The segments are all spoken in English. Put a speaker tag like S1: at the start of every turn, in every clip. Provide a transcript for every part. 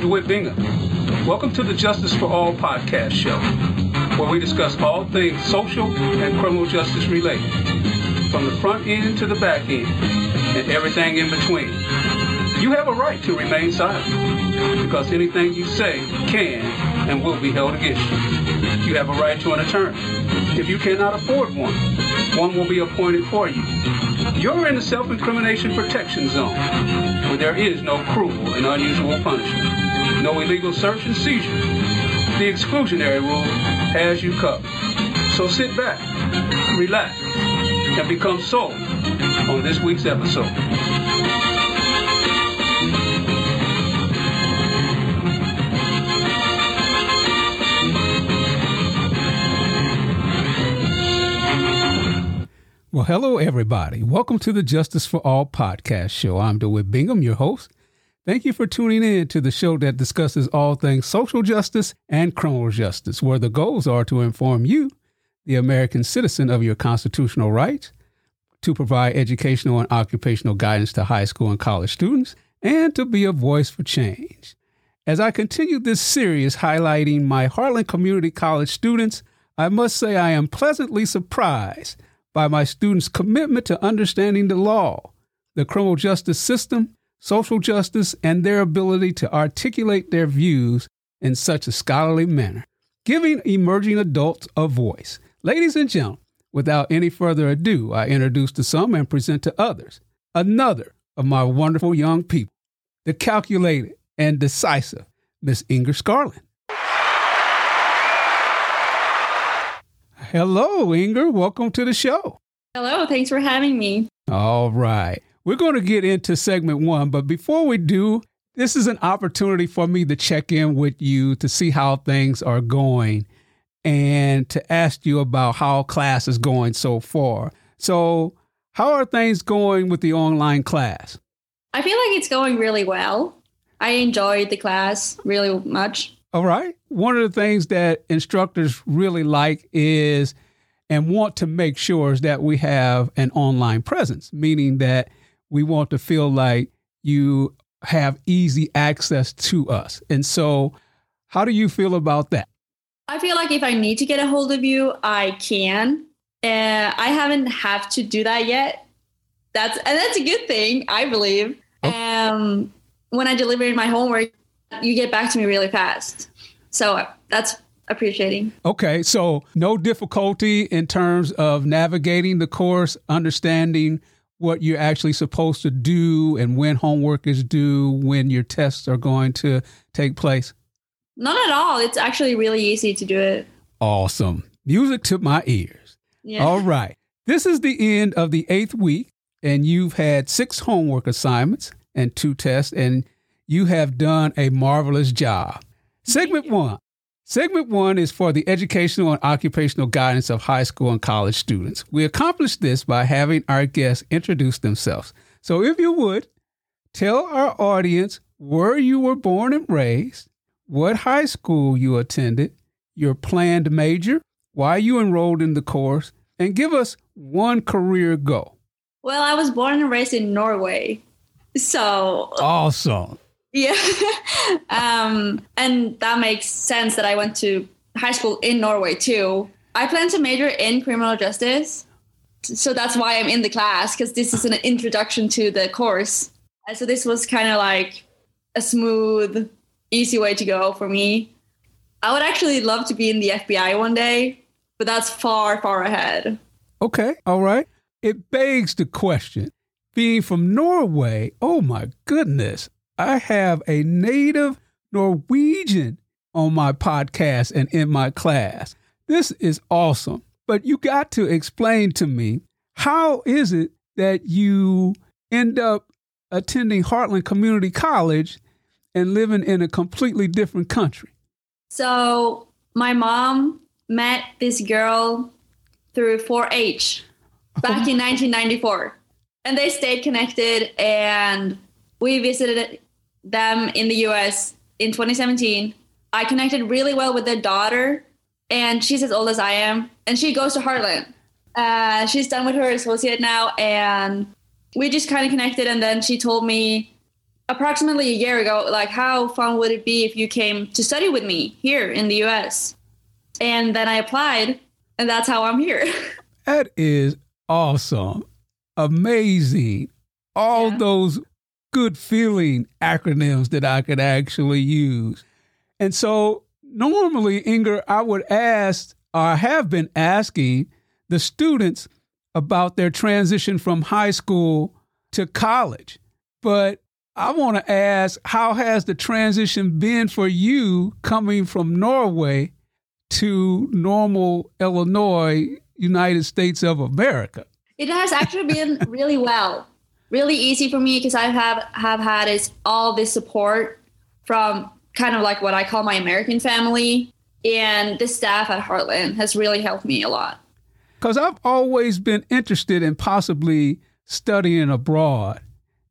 S1: Dewhitt Bingham. Welcome to the Justice for All podcast show, where we discuss all things social and criminal justice related, from the front end to the back end, and everything in between. You have a right to remain silent, because anything you say can and will be held against you. You have a right to an attorney. If you cannot afford one, one will be appointed for you. You're in the self-incrimination protection zone, where there is no cruel and unusual punishment, no illegal search and seizure. The exclusionary rule has you covered. So sit back, relax, and become sold on this week's episode. Well, hello, everybody. Welcome to the Justice for All podcast show. I'm Dewhitt Bingham, your host. Thank you for tuning in to the show that discusses all things social justice and criminal justice, where the goals are to inform you, the American citizen, of your constitutional rights, to provide educational and occupational guidance to high school and college students, and to be a voice for change. As I continue this series highlighting my Heartland Community College students, I must say I am pleasantly surprised by my students' commitment to understanding the law, the criminal justice system, social justice, and their ability to articulate their views in such a scholarly manner, giving emerging adults a voice. Ladies and gentlemen, without any further ado, I introduce to some and present to others another of my wonderful young people, the calculated and decisive Miss Inger Skarland. Hello, Inger. Welcome to the show.
S2: Hello. Thanks for having me.
S1: All right. We're going to get into segment one, but before we do, this is an opportunity for me to check in with you to see how things are going and to ask you about how class is going so far. So, how are things going with the online class?
S2: I feel like it's going really well. I enjoyed the class really much.
S1: All right. One of the things that instructors really like is and want to make sure is that we have an online presence, meaning that we want to feel like you have easy access to us. And so, how do you feel about that?
S2: I feel like if I need to get a hold of you, I can. Uh, I haven't have to do that yet. That's and that's a good thing, I believe. Oh. Um, when I deliver my homework, you get back to me really fast. So that's appreciating.
S1: Okay, so no difficulty in terms of navigating the course, understanding what you're actually supposed to do and when homework is due, when your tests are going to take place?
S2: Not at all. It's actually really easy to do it.
S1: Awesome. Music to my ears. Yeah. All right. This is the end of the eighth week, and you've had six homework assignments and two tests, and you have done a marvelous job. Segment one. Segment one is for the educational and occupational guidance of high school and college students. We accomplish this by having our guests introduce themselves. So, if you would, tell our audience where you were born and raised, what high school you attended, your planned major, why you enrolled in the course, and give us one career goal.
S2: Well, I was born and raised in Norway. So
S1: awesome.
S2: Yeah. um, and that makes sense that I went to high school in Norway too. I plan to major in criminal justice. So that's why I'm in the class because this is an introduction to the course. And so this was kind of like a smooth, easy way to go for me. I would actually love to be in the FBI one day, but that's far, far ahead.
S1: Okay. All right. It begs the question being from Norway, oh my goodness, I have a native Norwegian on my podcast and in my class. This is awesome. But you got to explain to me how is it that you end up attending Heartland Community College and living in a completely different country?
S2: So, my mom met this girl through 4 H back in 1994. And they stayed connected, and we visited them in the US in 2017. I connected really well with their daughter, and she's as old as I am, and she goes to Heartland. Uh, she's done with her associate now, and we just kind of connected. And then she told me approximately a year ago, like how fun would it be if you came to study with me here in the US? And then I applied, and that's how I'm here.
S1: That is awesome. Amazing. All
S2: Yeah.
S1: those good feeling acronyms that I could actually use. And so normally, Inger, I would ask or have been asking the students about their transition from high school to college. But I want to ask how has the transition been for you coming from Norway to normal Illinois, United States of America?
S2: It has actually been really well, really easy for me because I have have had is all this support from kind of like what I call my American family, and the staff at Heartland has really helped me a lot.
S1: Because I've always been interested in possibly studying abroad,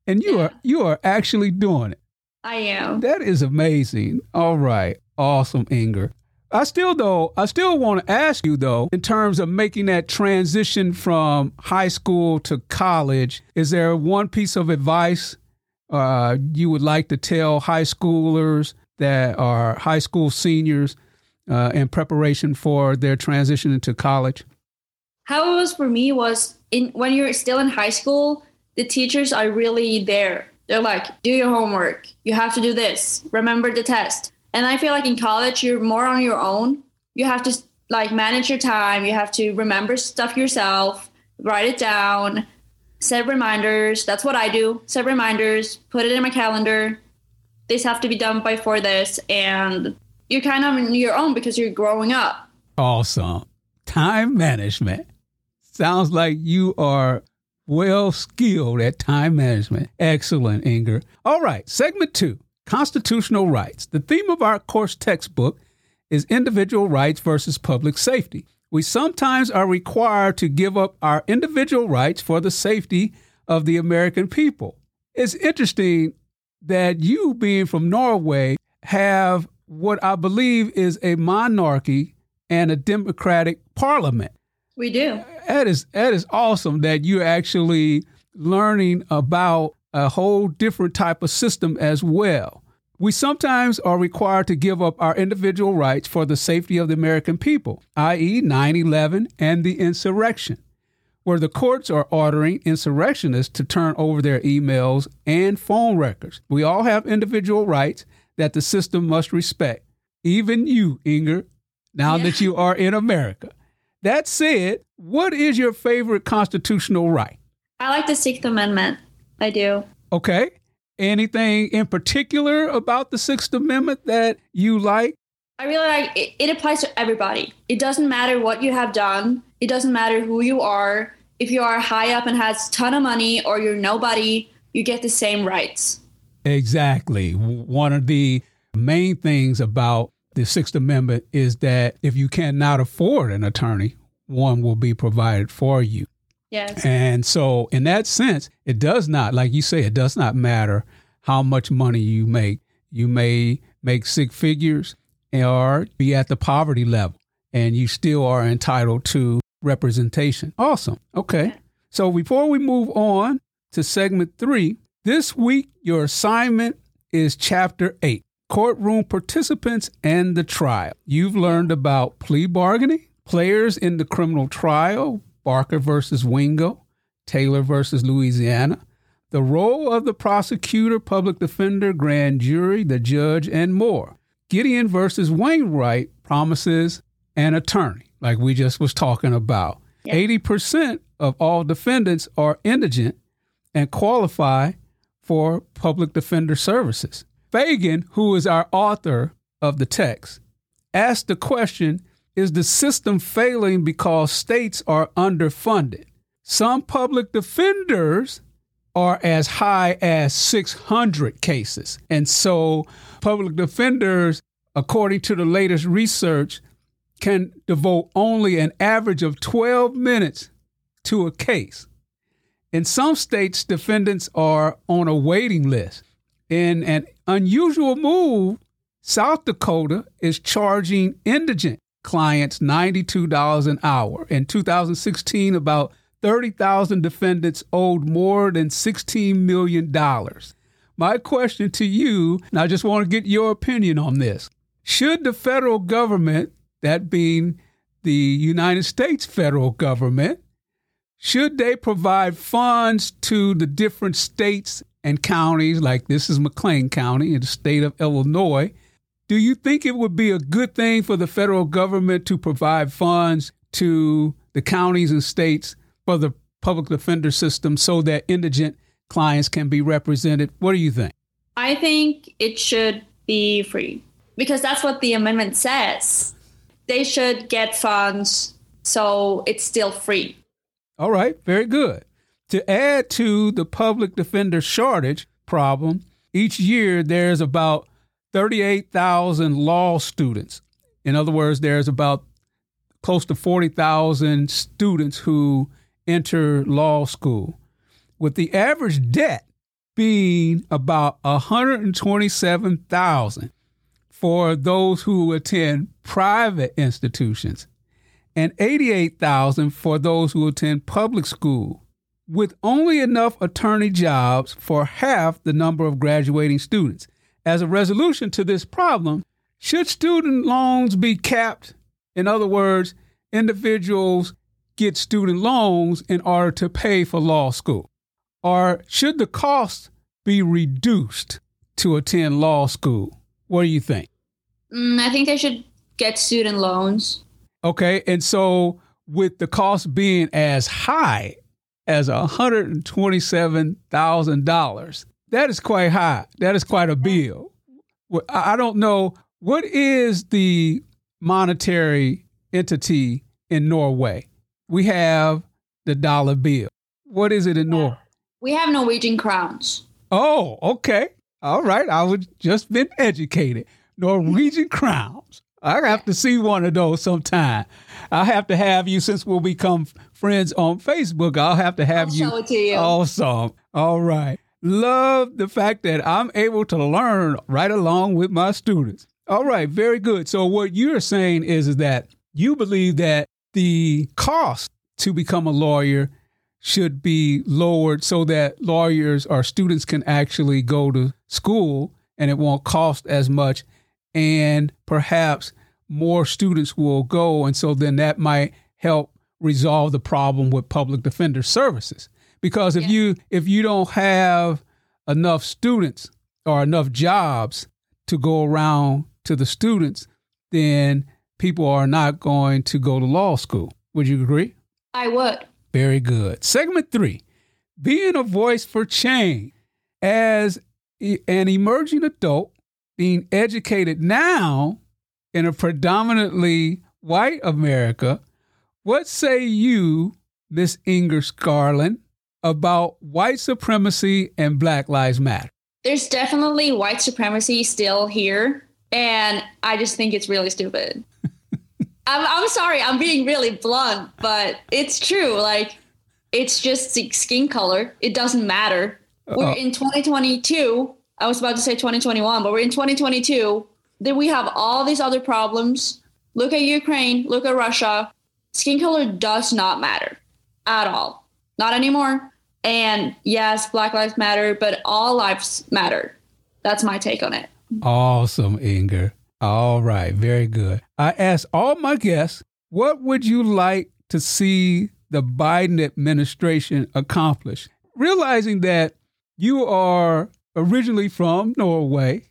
S1: and you are you are actually doing it.
S2: I am.
S1: That is amazing. All right, awesome, Inger. I still though I still want to ask you though in terms of making that transition from high school to college. Is there one piece of advice uh, you would like to tell high schoolers that are high school seniors uh, in preparation for their transition into college?
S2: How it was for me was in when you're still in high school, the teachers are really there. They're like, do your homework. You have to do this. Remember the test. And I feel like in college, you're more on your own. You have to like manage your time. You have to remember stuff yourself, write it down, set reminders. That's what I do. Set reminders, put it in my calendar. This have to be done by for this. And you're kind of on your own because you're growing up.
S1: Awesome. Time management. Sounds like you are well skilled at time management. Excellent, Inger. All right, segment two constitutional rights. The theme of our course textbook is individual rights versus public safety. We sometimes are required to give up our individual rights for the safety of the American people. It's interesting that you, being from Norway, have what I believe is a monarchy and a democratic parliament.
S2: We do.
S1: That is that is awesome that you're actually learning about a whole different type of system as well. We sometimes are required to give up our individual rights for the safety of the American people, i.e., 9 11 and the insurrection, where the courts are ordering insurrectionists to turn over their emails and phone records. We all have individual rights that the system must respect, even you, Inger, now
S2: Yeah.
S1: that you are in America. That said, what is your favorite constitutional right?
S2: I like the Sixth Amendment. I do.
S1: Okay. Anything in particular about the Sixth Amendment that you like?
S2: I really like it, it applies to everybody. It doesn't matter what you have done. It doesn't matter who you are. If you are high up and has a ton of money or you're nobody, you get the same rights.
S1: Exactly. One of the main things about the Sixth Amendment is that if you cannot afford an attorney, one will be provided for you.
S2: Yes.
S1: And so, in that sense, it does not, like you say, it does not matter how much money you make. You may make six figures or be at the poverty level, and you still are entitled to representation. Awesome. Okay. So, before we move on to segment three, this week your assignment is chapter eight courtroom participants and the trial. You've learned about plea bargaining, players in the criminal trial, Barker versus Wingo, Taylor versus Louisiana, the role of the prosecutor, public defender, grand jury, the judge, and more. Gideon versus Wainwright promises an attorney, like we just was talking about.
S2: Yeah.
S1: 80% of all defendants are indigent and qualify for public defender services. Fagin, who is our author of the text, asked the question Is the system failing because states are underfunded? Some public defenders are as high as 600 cases. And so, public defenders, according to the latest research, can devote only an average of 12 minutes to a case. In some states, defendants are on a waiting list. In an unusual move, South Dakota is charging indigent clients $92 an hour. In 2016, about 30,000 defendants owed more than $16 million. my question to you, and I just want to get your opinion on this. Should the federal government, that being the United States federal government, should they provide funds to the different states and counties, like this is McLean County in the state of Illinois? Do you think it would be a good thing for the federal government to provide funds to the counties and states for the public defender system so that indigent clients can be represented? What do you think?
S2: I think it should be free because that's what the amendment says. They should get funds so it's still free.
S1: All right, very good. To add to the public defender shortage problem, each year there's about 38,000 law students. In other words, there's about close to 40,000 students who enter law school, with the average debt being about 127,000 for those who attend private institutions and 88,000 for those who attend public school, with only enough attorney jobs for half the number of graduating students. As a resolution to this problem, should student loans be capped? In other words, individuals get student loans in order to pay for law school? Or should the cost be reduced to attend law school? What do you think?
S2: Mm, I think they should get student loans.
S1: Okay. And so, with the cost being as high as $127,000, that is quite high. That is quite a bill. I don't know. What is the monetary entity in Norway? We have the dollar bill. What is it in Norway?
S2: We have Norwegian crowns.
S1: Oh, okay. All right. I was just been educated. Norwegian crowns. I have to see one of those sometime. I'll have to have you since we'll become friends on Facebook. I'll have to have
S2: I'll
S1: you.
S2: show it to you.
S1: Awesome. All right. Love the fact that I'm able to learn right along with my students. All right, very good. So what you're saying is, is that you believe that the cost to become a lawyer should be lowered so that lawyers or students can actually go to school and it won't cost as much and perhaps more students will go and so then that might help resolve the problem with public defender services because if
S2: Yeah.
S1: you if you don't have enough students or enough jobs to go around to the students then people are not going to go to law school would you agree
S2: I would.
S1: very good. Segment three being a voice for change. As an emerging adult, being educated now in a predominantly white America, what say you, Miss Inger Skarland, about white supremacy and Black Lives Matter?
S2: There's definitely white supremacy still here, and I just think it's really stupid. I'm, I'm sorry, I'm being really blunt, but it's true. Like, it's just skin color. It doesn't matter. We're in 2022. I was about to say 2021, but we're in 2022. Then we have all these other problems. Look at Ukraine, look at Russia. Skin color does not matter at all. Not anymore. And yes, Black Lives Matter, but all lives matter. That's my take on it.
S1: Awesome, Inger. All right, very good. I asked all my guests, what would you like to see the Biden administration accomplish? Realizing that you are originally from Norway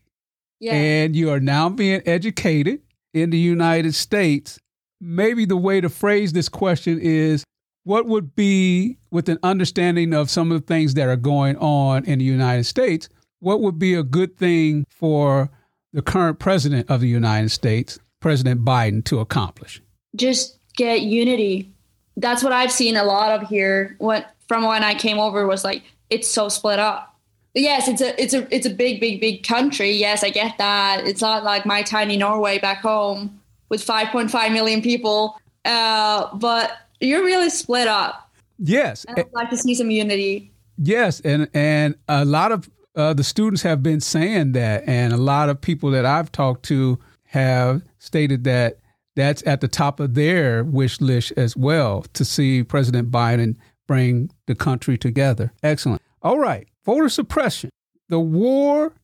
S2: Yeah.
S1: and you are now being educated in the United States, maybe the way to phrase this question is what would be, with an understanding of some of the things that are going on in the United States, what would be a good thing for the current president of the United States, President Biden, to accomplish?
S2: just get unity. That's what I've seen a lot of here. What from when I came over was like it's so split up. Yes, it's a it's a it's a big big big country. Yes, I get that. It's not like my tiny Norway back home with 5.5 million people. Uh, but you're really split up.
S1: Yes,
S2: And I'd like to see some unity.
S1: Yes, and and a lot of uh, the students have been saying that, and a lot of people that I've talked to have stated that that's at the top of their wish list as well to see President Biden bring the country together. Excellent. All right, voter suppression. the war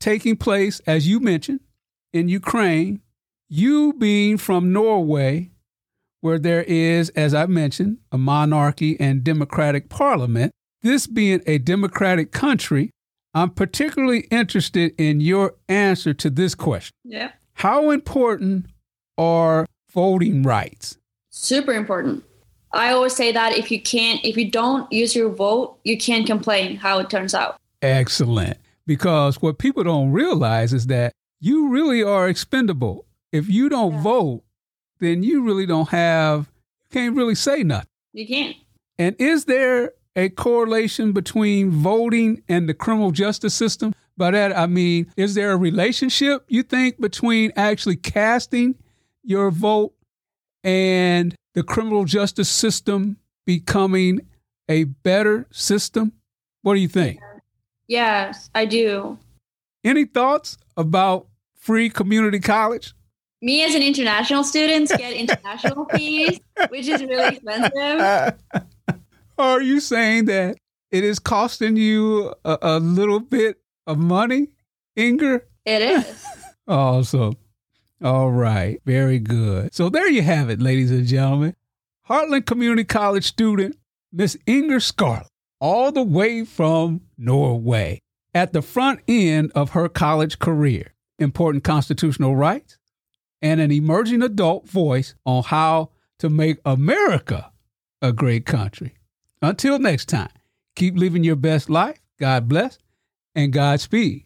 S1: taking place, as you mentioned, in Ukraine, you being from Norway, where there is, as I mentioned, a monarchy and democratic parliament, this being a democratic country, I'm particularly interested in your answer to this question.
S2: Yeah.
S1: How important are voting rights?
S2: Super important. I always say that if you can't, if you don't use your vote, you can't complain how it turns out.
S1: Excellent. Because what people don't realize is that you really are expendable. If you don't yeah. vote, then you really don't have, you can't really say nothing.
S2: You can't.
S1: And is there a correlation between voting and the criminal justice system? By that, I mean, is there a relationship, you think, between actually casting your vote and the criminal justice system becoming a better system? What do you think?
S2: Yes, I do.
S1: Any thoughts about free community college?
S2: Me as an international student get international fees, which is really expensive.
S1: Are you saying that it is costing you a, a little bit of money, Inger?
S2: It is.
S1: awesome. All right. Very good. So there you have it, ladies and gentlemen. Heartland Community College student, Miss Inger Skarland, all the way from Norway, at the front end of her college career. Important constitutional rights and an emerging adult voice on how to make America a great country. Until next time, keep living your best life. God bless and Godspeed.